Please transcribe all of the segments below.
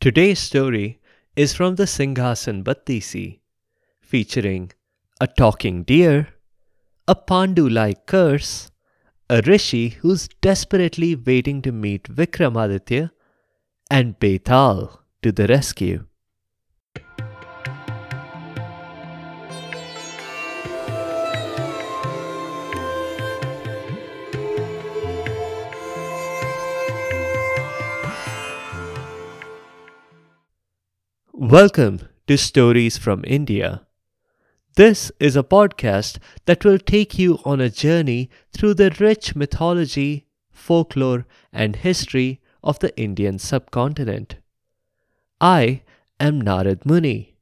Today's story is from the Singhasan Battisi, featuring a talking deer, a Pandu like curse, a rishi who's desperately waiting to meet Vikramaditya, and Betal to the rescue. Welcome to Stories from India. This is a podcast that will take you on a journey through the rich mythology, folklore, and history of the Indian subcontinent. I am Narad Muni,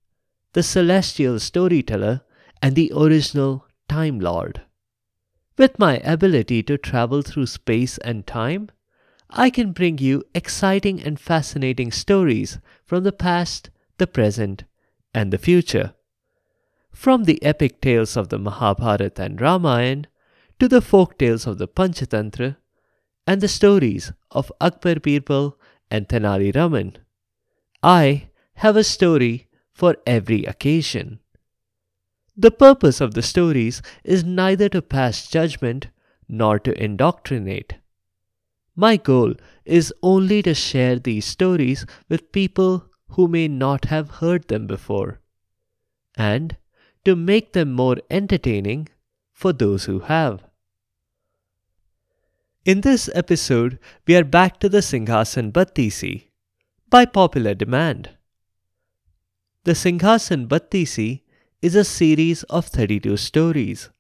the celestial storyteller and the original Time Lord. With my ability to travel through space and time, I can bring you exciting and fascinating stories from the past the present, and the future. From the epic tales of the Mahabharata and Ramayana to the folk tales of the Panchatantra and the stories of Akbar Birbal and Tenali Raman, I have a story for every occasion. The purpose of the stories is neither to pass judgment nor to indoctrinate. My goal is only to share these stories with people who may not have heard them before, and to make them more entertaining for those who have. In this episode, we are back to the Singhasan Battisi by popular demand. The Singhasan Battisi is a series of 32 stories,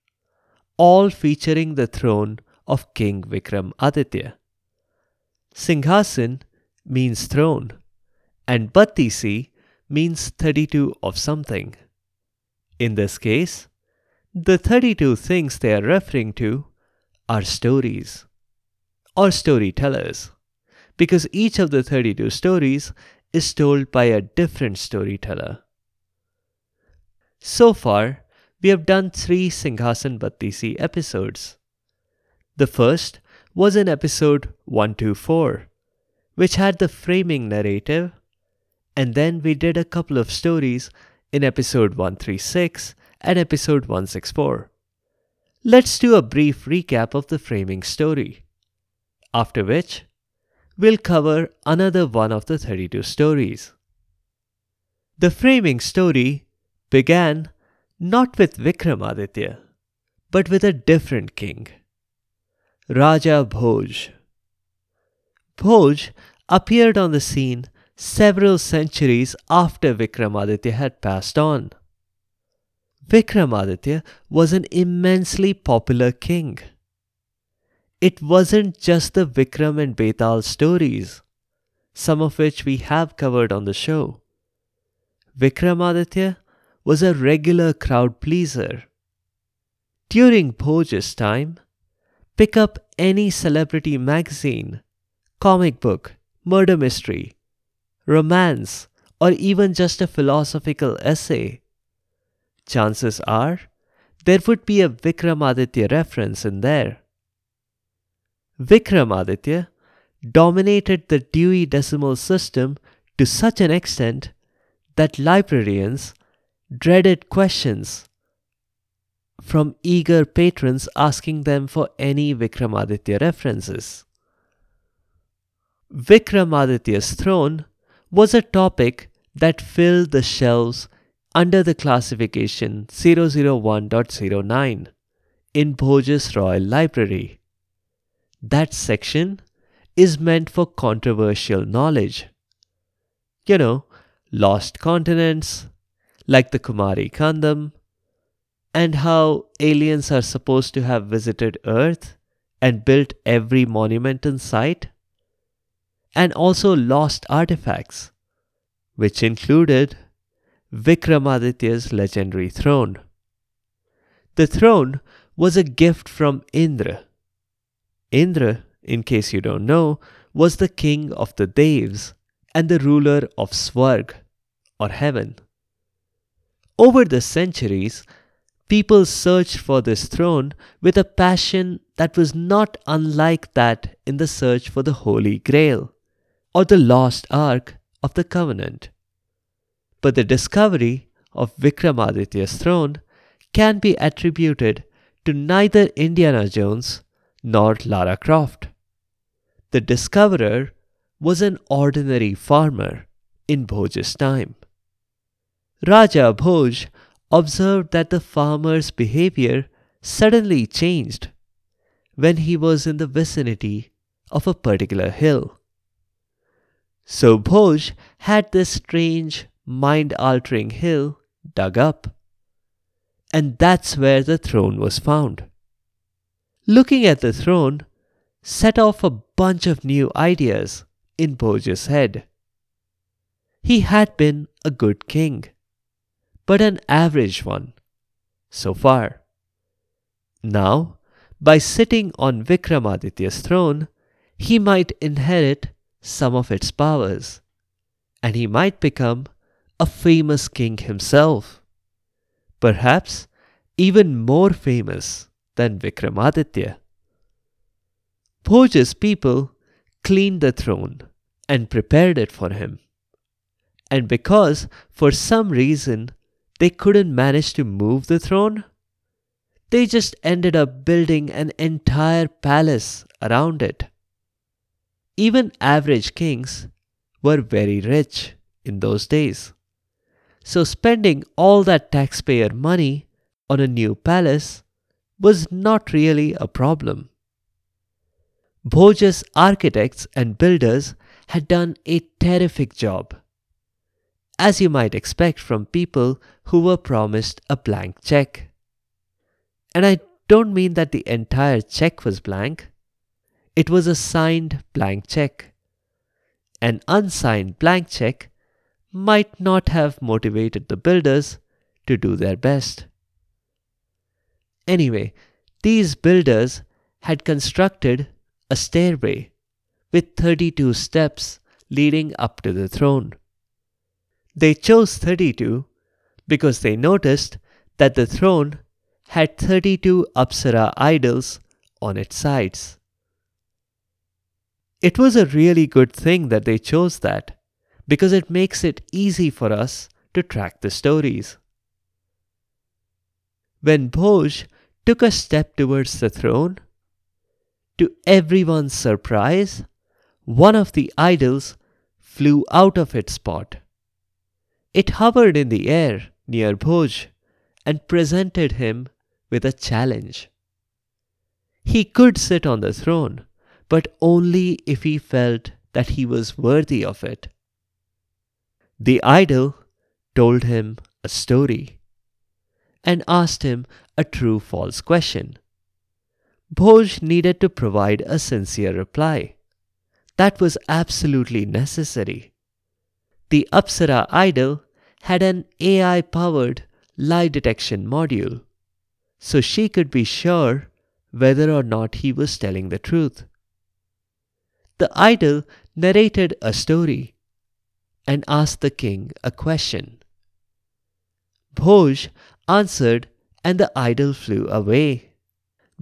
all featuring the throne of King Vikram Aditya. Singhasan means throne and Battisi means 32 of something. In this case, the 32 things they are referring to are stories or storytellers, because each of the 32 stories is told by a different storyteller. So far, we have done three Singhasan Battisi episodes. The first was in episode 124, which had the framing narrative and then we did a couple of stories in episode 136 and episode 164. Let's do a brief recap of the framing story. After which, we'll cover another one of the 32 stories. The framing story began not with Vikramaditya, but with a different king, Raja Bhoj. Bhoj appeared on the scene several centuries after Vikramaditya had passed on. Vikramaditya was an immensely popular king. It wasn't just the Vikram and Betal stories, some of which we have covered on the show. Vikramaditya was a regular crowd pleaser. During Bhoj's time, pick up any celebrity magazine, comic book, murder mystery, romance, or even just a philosophical essay. Chances are there would be a Vikramaditya reference in there. Vikramaditya dominated the Dewey Decimal System to such an extent that librarians dreaded questions from eager patrons asking them for any Vikramaditya references. Vikramaditya's throne was a topic that filled the shelves under the classification 001.09 in Bhoj's Royal Library. That section is meant for controversial knowledge. You know, lost continents, like the Kumari Kandam, and how aliens are supposed to have visited Earth and built every monument in sight and also lost artifacts, which included Vikramaditya's legendary throne. The throne was a gift from Indra. Indra, in case you don't know, was the king of the Devs and the ruler of Swarg, or heaven. Over the centuries, people searched for this throne with a passion that was not unlike that in the search for the Holy Grail or the lost ark of the covenant. But the discovery of Vikramaditya's throne can be attributed to neither Indiana Jones nor Lara Croft. The discoverer was an ordinary farmer in Bhoj's time. Raja Bhoj observed that the farmer's behavior suddenly changed when he was in the vicinity of a particular hill. So Bhoj had this strange, mind altering hill dug up. And that's where the throne was found. Looking at the throne set off a bunch of new ideas in Bhoj's head. He had been a good king, but an average one so far. Now, by sitting on Vikramaditya's throne, he might inherit some of its powers, and he might become a famous king himself, perhaps even more famous than Vikramaditya. Bhoj's people cleaned the throne and prepared it for him. And because, for some reason, they couldn't manage to move the throne, they just ended up building an entire palace around it. Even average kings were very rich in those days. So spending all that taxpayer money on a new palace was not really a problem. Bhoj's architects and builders had done a terrific job, as you might expect from people who were promised a blank check. And I don't mean that the entire check was blank. It was a signed blank check. An unsigned blank check might not have motivated the builders to do their best. Anyway, these builders had constructed a stairway with 32 steps leading up to the throne. They chose 32 because they noticed that the throne had 32 Apsara idols on its sides. It was a really good thing that they chose that because it makes it easy for us to track the stories. When Bhoj took a step towards the throne, to everyone's surprise, one of the idols flew out of its spot. It hovered in the air near Bhoj and presented him with a challenge. He could sit on the throne, but only if he felt that he was worthy of it. The idol told him a story and asked him a true false question. Bhoj needed to provide a sincere reply. That was absolutely necessary. The Apsara idol had an AI powered lie detection module, so she could be sure whether or not he was telling the truth. The idol narrated a story and asked the king a question. Bhoj answered and the idol flew away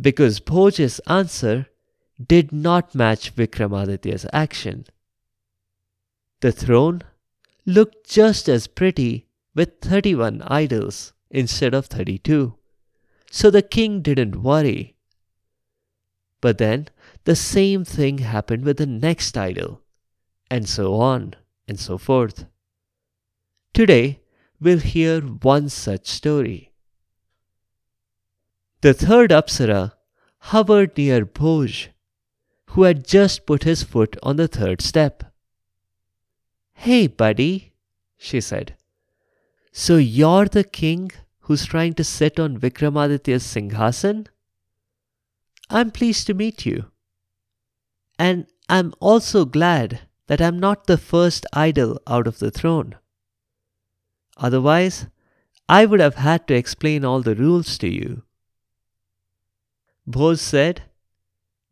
because Bhoj's answer did not match Vikramaditya's action. The throne looked just as pretty with 31 idols instead of 32, so the king didn't worry. But then the same thing happened with the next idol, and so on and so forth. Today, we'll hear one such story. The third Apsara hovered near Bhoj, who had just put his foot on the third step. Hey, buddy, she said. So you're the king who's trying to sit on Vikramaditya's Singhasan? I'm pleased to meet you. And I'm also glad that I'm not the first idol out of the throne. Otherwise, I would have had to explain all the rules to you. Bhoj said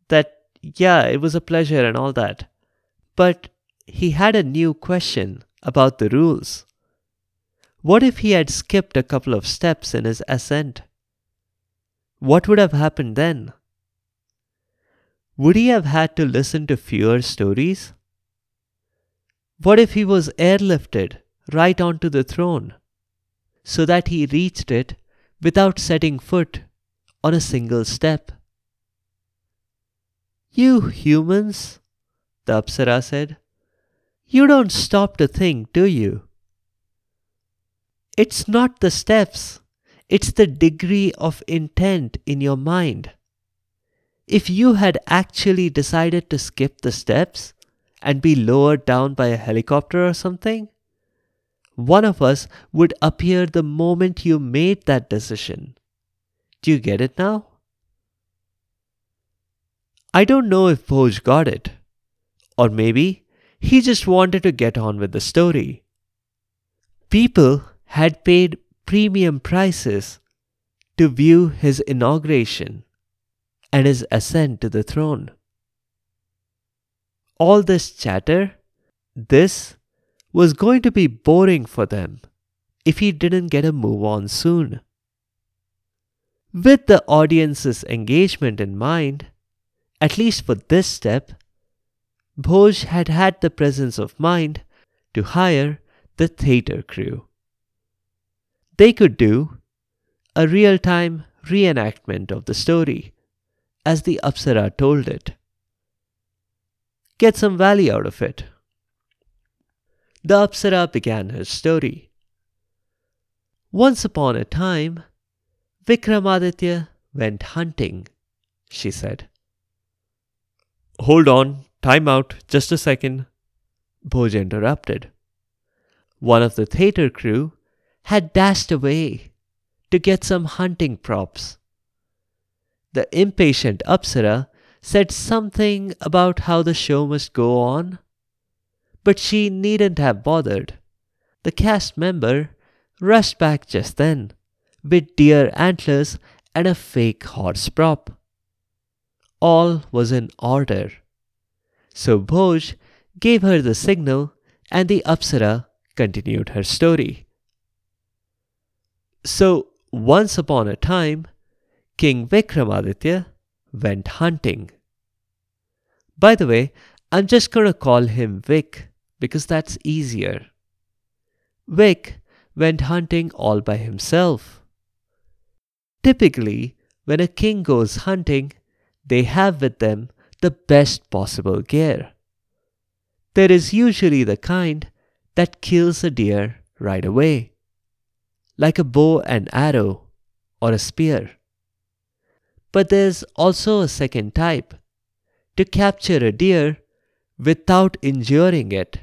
that, yeah, it was a pleasure and all that. But he had a new question about the rules. What if he had skipped a couple of steps in his ascent? What would have happened then? Would he have had to listen to fewer stories? What if he was airlifted right onto the throne so that he reached it without setting foot on a single step? You humans, the Apsara said, you don't stop to think, do you? It's not the steps, it's the degree of intent in your mind. If you had actually decided to skip the steps and be lowered down by a helicopter or something, one of us would appear the moment you made that decision. Do you get it now? I don't know if Bhoj got it. Or maybe he just wanted to get on with the story. People had paid premium prices to view his inauguration and his ascent to the throne. All this chatter, this was going to be boring for them if he didn't get a move on soon. With the audience's engagement in mind, at least for this step, Bhoj had had the presence of mind to hire the theatre crew. They could do a real time reenactment of the story as the Apsara told it. Get some value out of it. The Apsara began her story. Once upon a time, Vikramaditya went hunting, she said. Hold on, time out, just a second, Bhoj interrupted. One of the theatre crew had dashed away to get some hunting props. The impatient Apsara said something about how the show must go on, but she needn't have bothered. The cast member rushed back just then with deer antlers and a fake horse prop. All was in order. So Bhoj gave her the signal and the Apsara continued her story. So, once upon a time, King Vikramaditya went hunting. By the way, I'm just going to call him Vic because that's easier. Vic went hunting all by himself. Typically, when a king goes hunting, they have with them the best possible gear. There is usually the kind that kills a deer right away, like a bow and arrow or a spear. But there's also a second type to capture a deer without injuring it,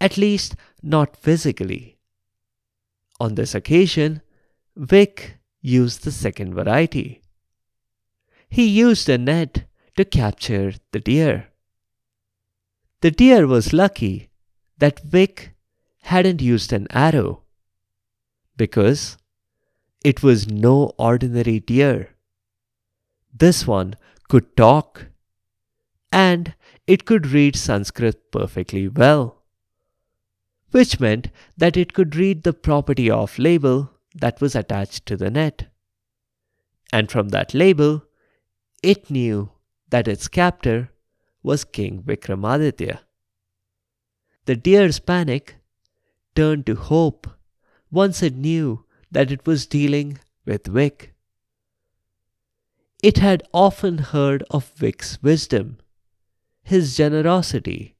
at least not physically. On this occasion, Vic used the second variety. He used a net to capture the deer. The deer was lucky that Vic hadn't used an arrow because it was no ordinary deer. This one could talk and it could read Sanskrit perfectly well, which meant that it could read the property of label that was attached to the net. And from that label, it knew that its captor was King Vikramaditya. The deer's panic turned to hope once it knew that it was dealing with Vic. It had often heard of Vic's wisdom, his generosity,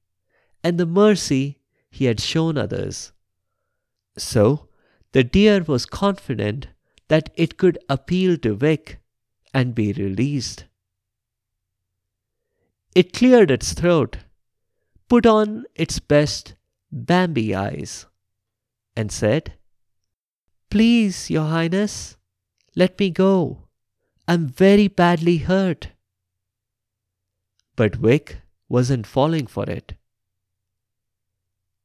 and the mercy he had shown others. So the deer was confident that it could appeal to Vic and be released. It cleared its throat, put on its best Bambi eyes, and said, Please, Your Highness, let me go. I'm very badly hurt. But Vic wasn't falling for it.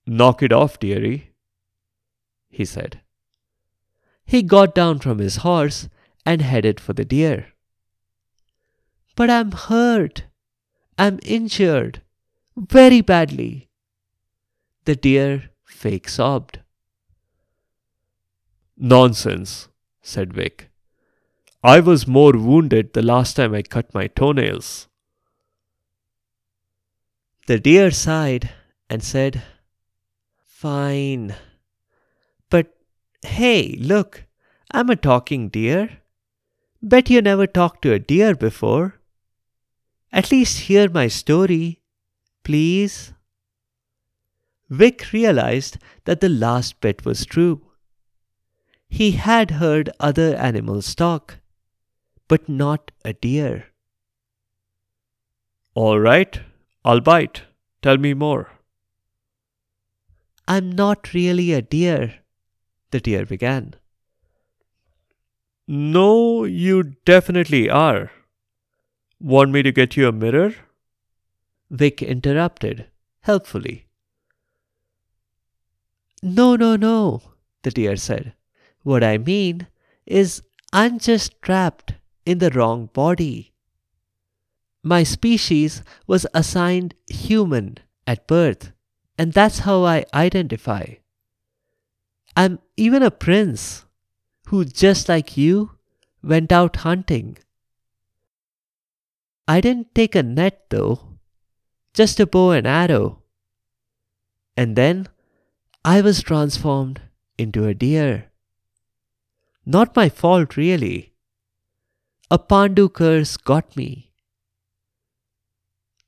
Knock it off, dearie, he said. He got down from his horse and headed for the deer. But I'm hurt. I'm injured. Very badly. The deer fake sobbed. Nonsense, said Vic. I was more wounded the last time I cut my toenails. The deer sighed and said, Fine. But hey, look, I'm a talking deer. Bet you never talked to a deer before. At least hear my story, please. Vic realized that the last bit was true. He had heard other animals talk, but not a deer. All right, I'll bite. Tell me more. I'm not really a deer, the deer began. No, you definitely are. Want me to get you a mirror? Vic interrupted, helpfully. No, no, no, the deer said. What I mean is, I'm just trapped in the wrong body. My species was assigned human at birth, and that's how I identify. I'm even a prince who, just like you, went out hunting. I didn't take a net though, just a bow and arrow. And then I was transformed into a deer. Not my fault, really. A Pandu curse got me.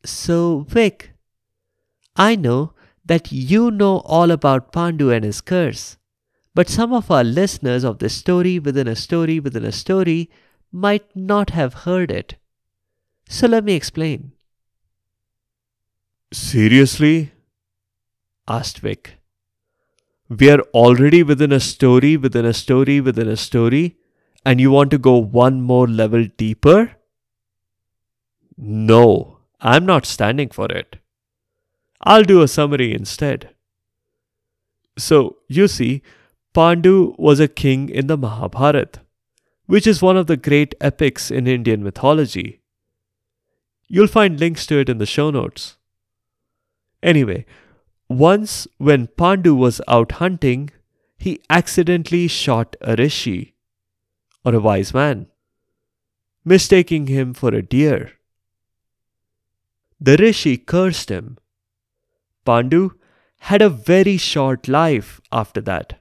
So, Vic, I know that you know all about Pandu and his curse. But some of our listeners of this story within a story within a story might not have heard it. So let me explain. Seriously? asked Vic. We are already within a story within a story within a story, and you want to go one more level deeper? No, I'm not standing for it. I'll do a summary instead. So, you see, Pandu was a king in the Mahabharata, which is one of the great epics in Indian mythology. You'll find links to it in the show notes. Anyway, once when Pandu was out hunting, he accidentally shot a rishi, or a wise man, mistaking him for a deer. The rishi cursed him. Pandu had a very short life after that.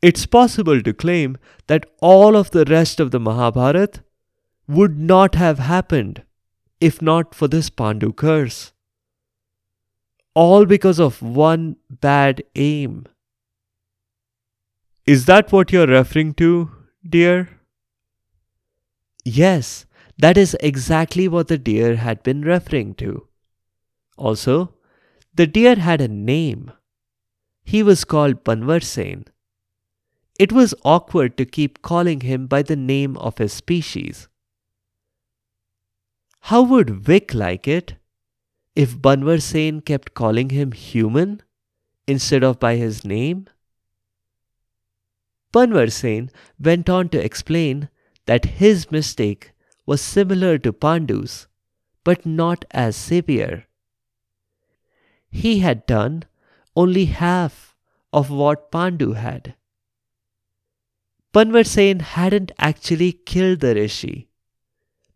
It's possible to claim that all of the rest of the Mahabharata would not have happened if not for this Pandu curse. All because of one bad aim. Is that what you're referring to, dear? Yes, that is exactly what the deer had been referring to. Also, the deer had a name. He was called Banvarsen. It was awkward to keep calling him by the name of his species. How would Vic like it if Banvarsen kept calling him human instead of by his name? Banvarsen went on to explain that his mistake was similar to Pandu's, but not as severe. He had done only half of what Pandu had. Banvarsen hadn't actually killed the rishi,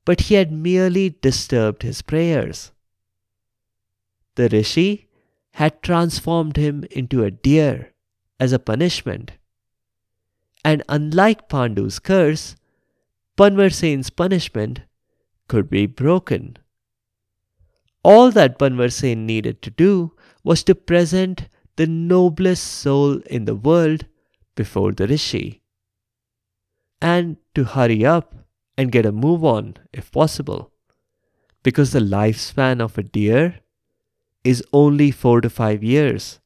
but he had merely disturbed his prayers. The rishi had transformed him into a deer as a punishment. And unlike Pandu's curse, Banvarsen's punishment could be broken. All that Banvarsen needed to do was to present the noblest soul in the world before the rishi and to hurry up and get a move on if possible. Because the lifespan of a deer is only 4 to 5 years.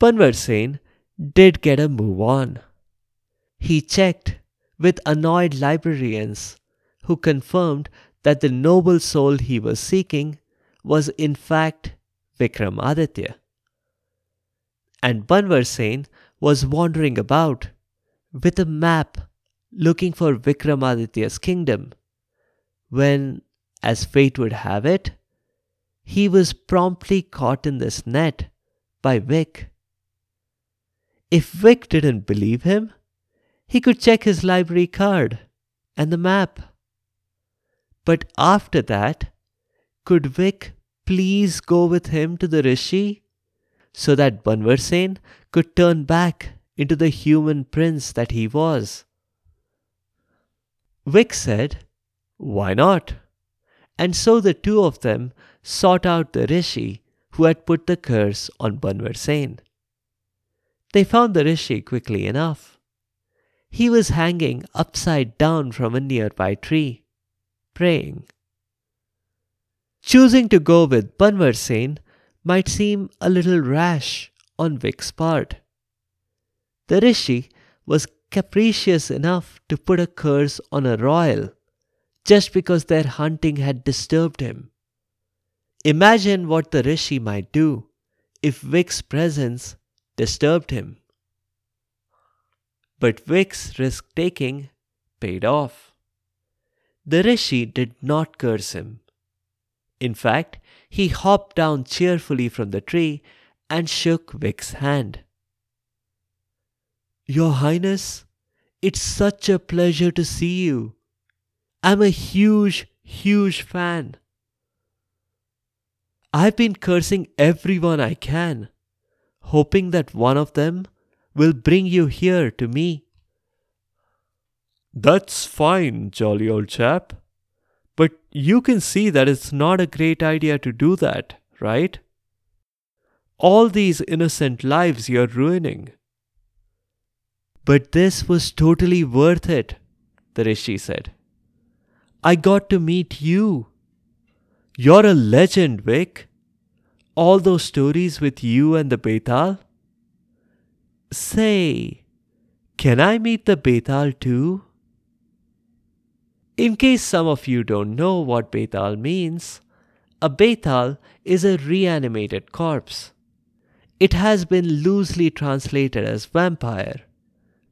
Banvarsen did get a move on. He checked with annoyed librarians who confirmed that the noble soul he was seeking was in fact Vikramaditya. And Banvarsen was wandering about with a map looking for Vikramaditya's kingdom, when, as fate would have it, he was promptly caught in this net by Vic. If Vic didn't believe him, he could check his library card and the map. But after that, could Vic please go with him to the Rishi so that Banvarsen could turn back into the human prince that he was. Vic said, Why not? And so the two of them sought out the Rishi who had put the curse on Banvarsen. They found the Rishi quickly enough. He was hanging upside down from a nearby tree, praying. Choosing to go with Banvarsen might seem a little rash on Vic's part. The Rishi was capricious enough to put a curse on a royal just because their hunting had disturbed him. Imagine what the Rishi might do if Vic's presence disturbed him. But Vic's risk taking paid off. The Rishi did not curse him. In fact, he hopped down cheerfully from the tree and shook Vic's hand. Your Highness, it's such a pleasure to see you. I'm a huge, huge fan. I've been cursing everyone I can, hoping that one of them will bring you here to me. That's fine, jolly old chap. But you can see that it's not a great idea to do that, right? All these innocent lives you're ruining. But this was totally worth it, the Rishi said. I got to meet you. You're a legend, Vic. All those stories with you and the Betal. Say, can I meet the Betal too? In case some of you don't know what Betal means, a Betal is a reanimated corpse. It has been loosely translated as vampire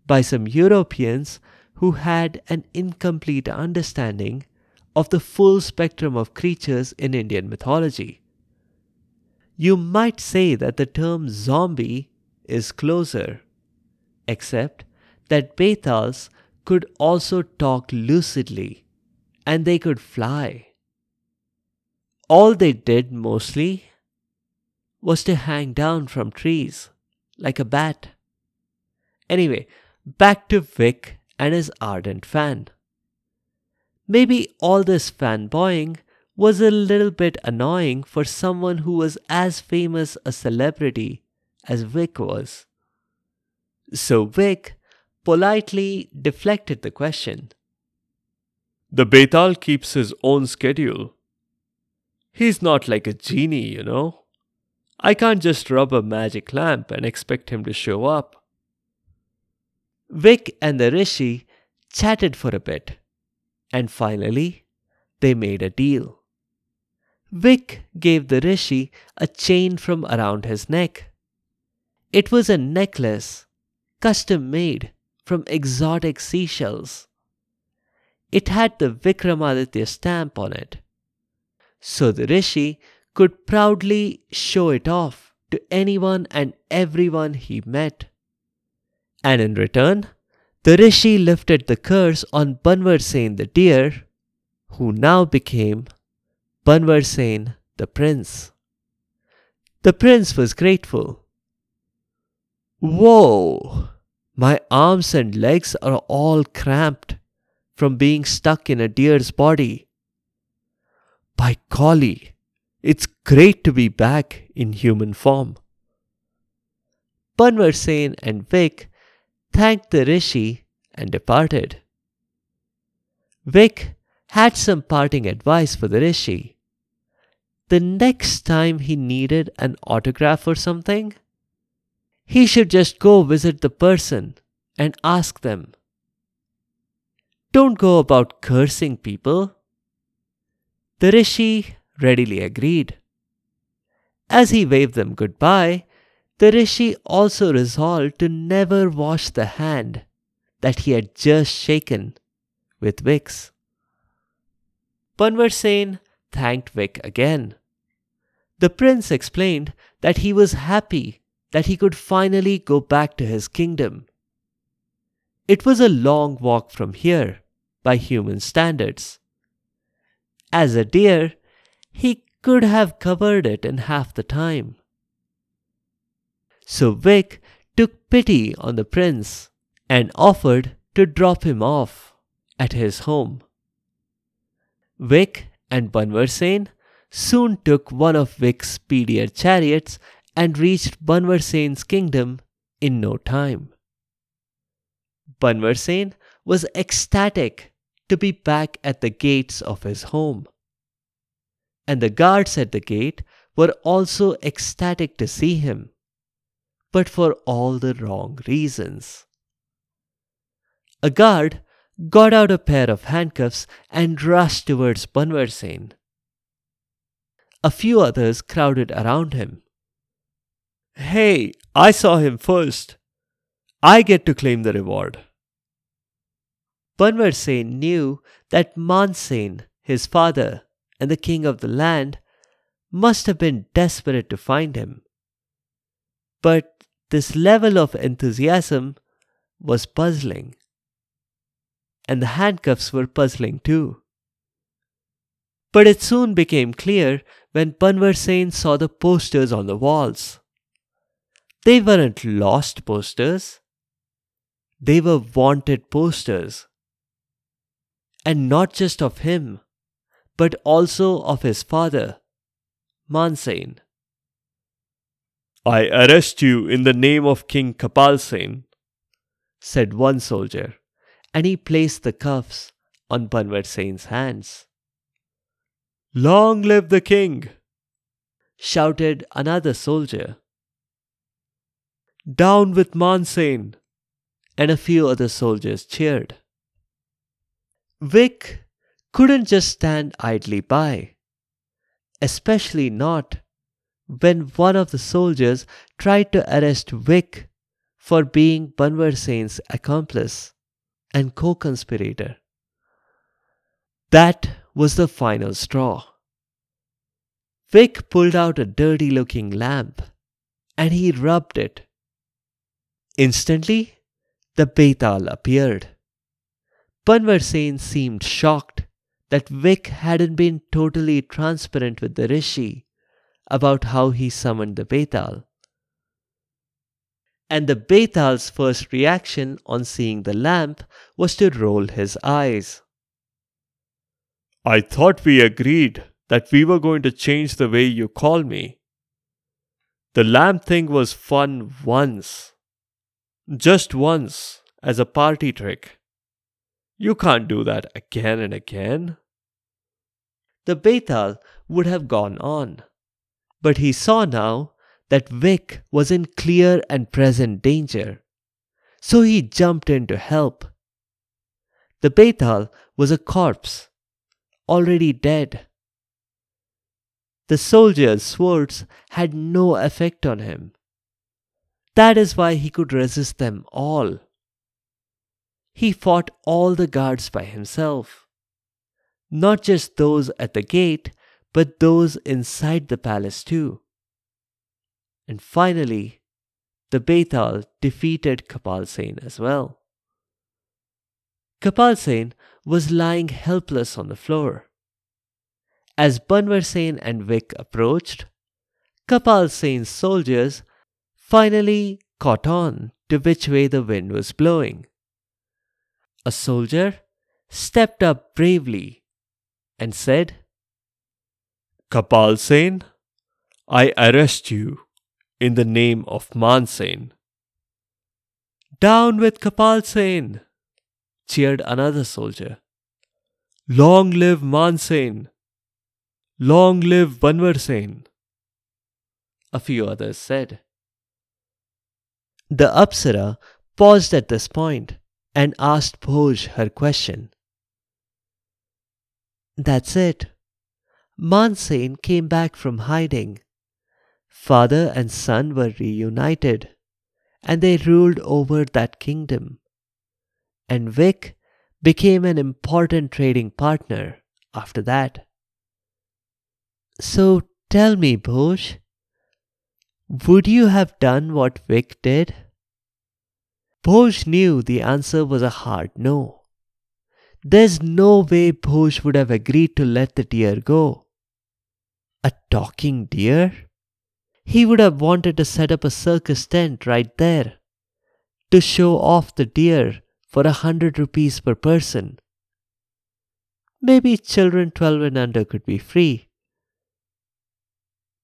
by some Europeans who had an incomplete understanding of the full spectrum of creatures in Indian mythology. You might say that the term zombie is closer, except that Betals could also talk lucidly, and they could fly. All they did mostly was to hang down from trees like a bat. Anyway, back to Vic and his ardent fan. Maybe all this fanboying was a little bit annoying for someone who was as famous a celebrity as Vic was. So Vic politely deflected the question. The Betal keeps his own schedule. He's not like a genie, you know. I can't just rub a magic lamp and expect him to show up. Vic and the Rishi chatted for a bit, and finally they made a deal. Vic gave the Rishi a chain from around his neck. It was a necklace, custom made from exotic seashells. It had the Vikramaditya stamp on it. So the Rishi could proudly show it off to anyone and everyone he met. And in return, the Rishi lifted the curse on Banvarsen the deer, who now became Banvarsen the prince. The prince was grateful. Whoa! My arms and legs are all cramped from being stuck in a deer's body. By golly, it's great to be back in human form. Banvarsen and Vic thanked the rishi and departed. Vic had some parting advice for the rishi. The next time he needed an autograph or something, he should just go visit the person and ask them. Don't go about cursing people. The rishi readily agreed. As he waved them goodbye, the rishi also resolved to never wash the hand that he had just shaken with Vic's. Banvarsen thanked Vic again. The prince explained that he was happy that he could finally go back to his kingdom. It was a long walk from here by human standards. As a deer, he could have covered it in half the time. So Vic took pity on the prince and offered to drop him off at his home. Vic and Banvar soon took one of Vic's speedier chariots and reached Banvar kingdom in no time. Banvar was ecstatic to be back at the gates of his home. And the guards at the gate were also ecstatic to see him, but for all the wrong reasons. A guard got out a pair of handcuffs and rushed towards Banvar A few others crowded around him. Hey, I saw him first. I get to claim the reward. Banvar knew that Mansen, his father, and the king of the land must have been desperate to find him. But this level of enthusiasm was puzzling. And the handcuffs were puzzling too. But it soon became clear when Banvar saw the posters on the walls. They weren't lost posters, they were wanted posters and not just of him, but also of his father, Mansen. I arrest you in the name of King Kapal Kapalsen, said one soldier, and he placed the cuffs on Banvar Sen's hands. Long live the king! shouted another soldier. Down with Mansen! And a few other soldiers cheered. Vic couldn't just stand idly by, especially not when one of the soldiers tried to arrest Vic for being Banvar Sen's accomplice and co conspirator. That was the final straw. Vic pulled out a dirty looking lamp and he rubbed it. Instantly, the Betal appeared. Banvar seemed shocked that Vic hadn't been totally transparent with the Rishi about how he summoned the Betal. And the Betal's first reaction on seeing the lamp was to roll his eyes. I thought we agreed that we were going to change the way you call me. The lamp thing was fun once. Just once, as a party trick. You can't do that again and again. The Betal would have gone on, but he saw now that Vic was in clear and present danger, so he jumped in to help. The Betal was a corpse, already dead. The soldiers' swords had no effect on him. That is why he could resist them all. He fought all the guards by himself. Not just those at the gate, but those inside the palace too. And finally, the Betal defeated Kapalsen as well. Kapalsen was lying helpless on the floor. As Banvar and Vic approached, Kapalsen's soldiers finally caught on to which way the wind was blowing a soldier stepped up bravely and said, Kapal Sen, I arrest you in the name of Mansen. Down with Kapal cheered another soldier. Long live Mansen! Long live Banvar Sen! A few others said. The Apsara paused at this point and asked Bhoj her question. That's it. Mansen came back from hiding. Father and son were reunited, and they ruled over that kingdom. And Vic became an important trading partner after that. So tell me, Bhoj, would you have done what Vic did? Bhoj knew the answer was a hard no. There's no way Bhoj would have agreed to let the deer go. A talking deer? He would have wanted to set up a circus tent right there to show off the deer for a hundred rupees per person. Maybe children 12 and under could be free.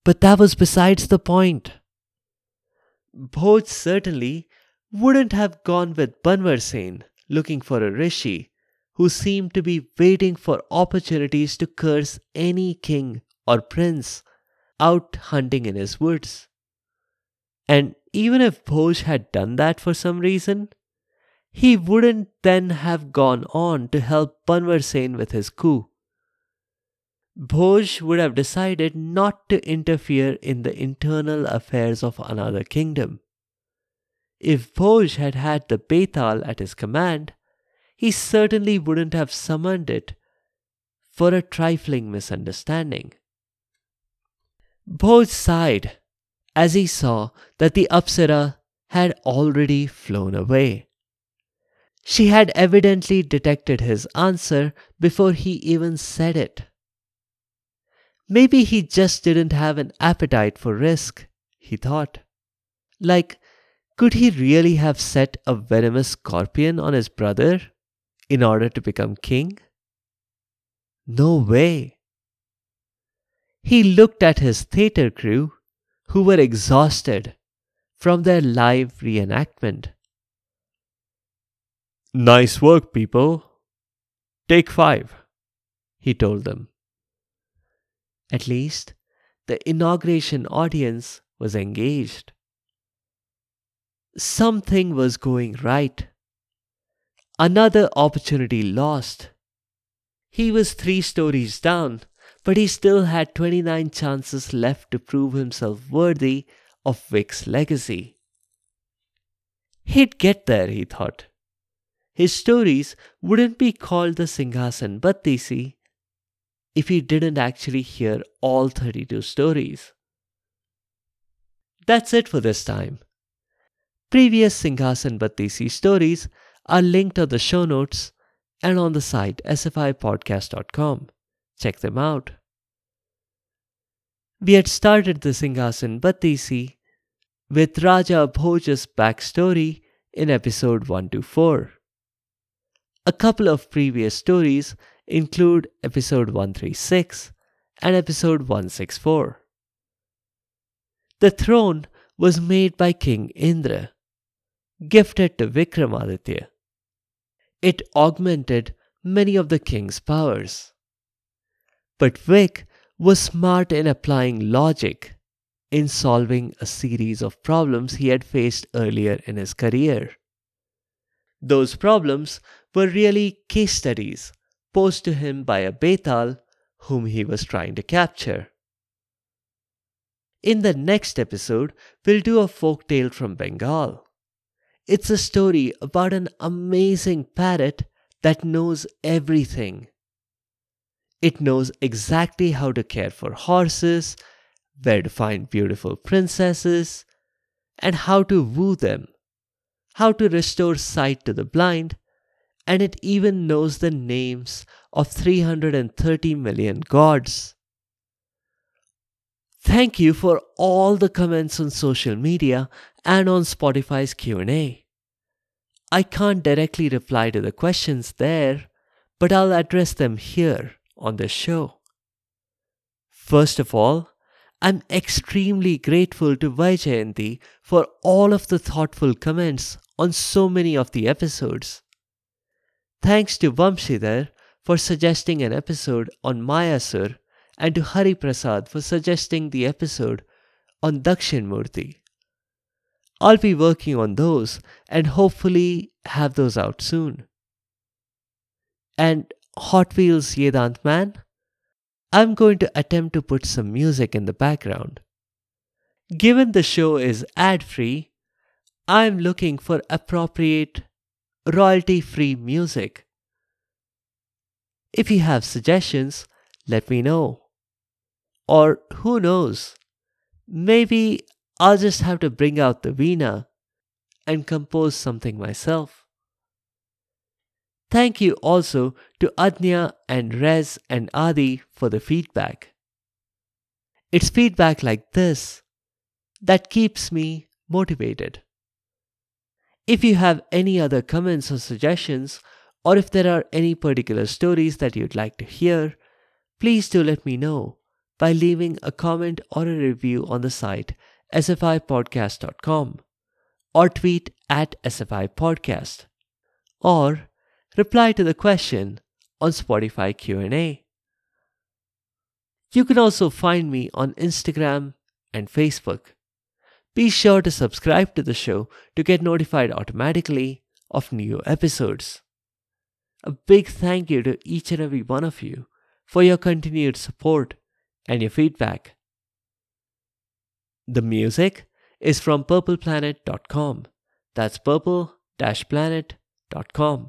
But that was besides the point. Bhoj certainly wouldn't have gone with Banvar Sen looking for a rishi who seemed to be waiting for opportunities to curse any king or prince out hunting in his woods. And even if Bhoj had done that for some reason, he wouldn't then have gone on to help Banvar Sen with his coup. Bhoj would have decided not to interfere in the internal affairs of another kingdom. If Bhoj had had the Betal at his command, he certainly wouldn't have summoned it for a trifling misunderstanding. Bhoj sighed as he saw that the Apsara had already flown away. She had evidently detected his answer before he even said it. Maybe he just didn't have an appetite for risk, he thought. Like, could he really have set a venomous scorpion on his brother in order to become king? No way. He looked at his theatre crew, who were exhausted from their live reenactment. Nice work, people. Take five, he told them. At least the inauguration audience was engaged. Something was going right. Another opportunity lost. He was three stories down, but he still had 29 chances left to prove himself worthy of Vic's legacy. He'd get there, he thought his stories wouldn't be called the Singhasan Battisi if he didn't actually hear all 32 stories. That's it for this time. Previous Singhasan Battisi stories are linked on the show notes and on the site sfipodcast.com. Check them out. We had started the Singhasan Battisi with Raja Bhoj's backstory in episode 124. A couple of previous stories include episode 136 and episode 164. The throne was made by King Indra, gifted to Vikramaditya. It augmented many of the king's powers. But Vic was smart in applying logic in solving a series of problems he had faced earlier in his career. Those problems were really case studies posed to him by a Betal whom he was trying to capture. In the next episode, we'll do a folk tale from Bengal. It's a story about an amazing parrot that knows everything. It knows exactly how to care for horses, where to find beautiful princesses, and how to woo them how to restore sight to the blind, and it even knows the names of 330 million gods. Thank you for all the comments on social media and on Spotify's Q&A. I can't directly reply to the questions there, but I'll address them here on the show. First of all, I'm extremely grateful to Vaijayanti for all of the thoughtful comments on so many of the episodes. Thanks to Vamshidhar for suggesting an episode on Mayasur and to Hari Prasad for suggesting the episode on Dakshin Murti. I'll be working on those and hopefully have those out soon. And Hot Wheels Yedant Man? I'm going to attempt to put some music in the background. Given the show is ad free, I'm looking for appropriate royalty free music. If you have suggestions, let me know. Or who knows, maybe I'll just have to bring out the Veena and compose something myself. Thank you also to Adnya and Rez and Adi for the feedback. It's feedback like this that keeps me motivated. If you have any other comments or suggestions, or if there are any particular stories that you'd like to hear, please do let me know by leaving a comment or a review on the site sfipodcast.com or tweet at sfipodcast or reply to the question on Spotify Q&A. You can also find me on Instagram and Facebook. Be sure to subscribe to the show to get notified automatically of new episodes. A big thank you to each and every one of you for your continued support and your feedback. The music is from purpleplanet.com. That's purple-planet.com.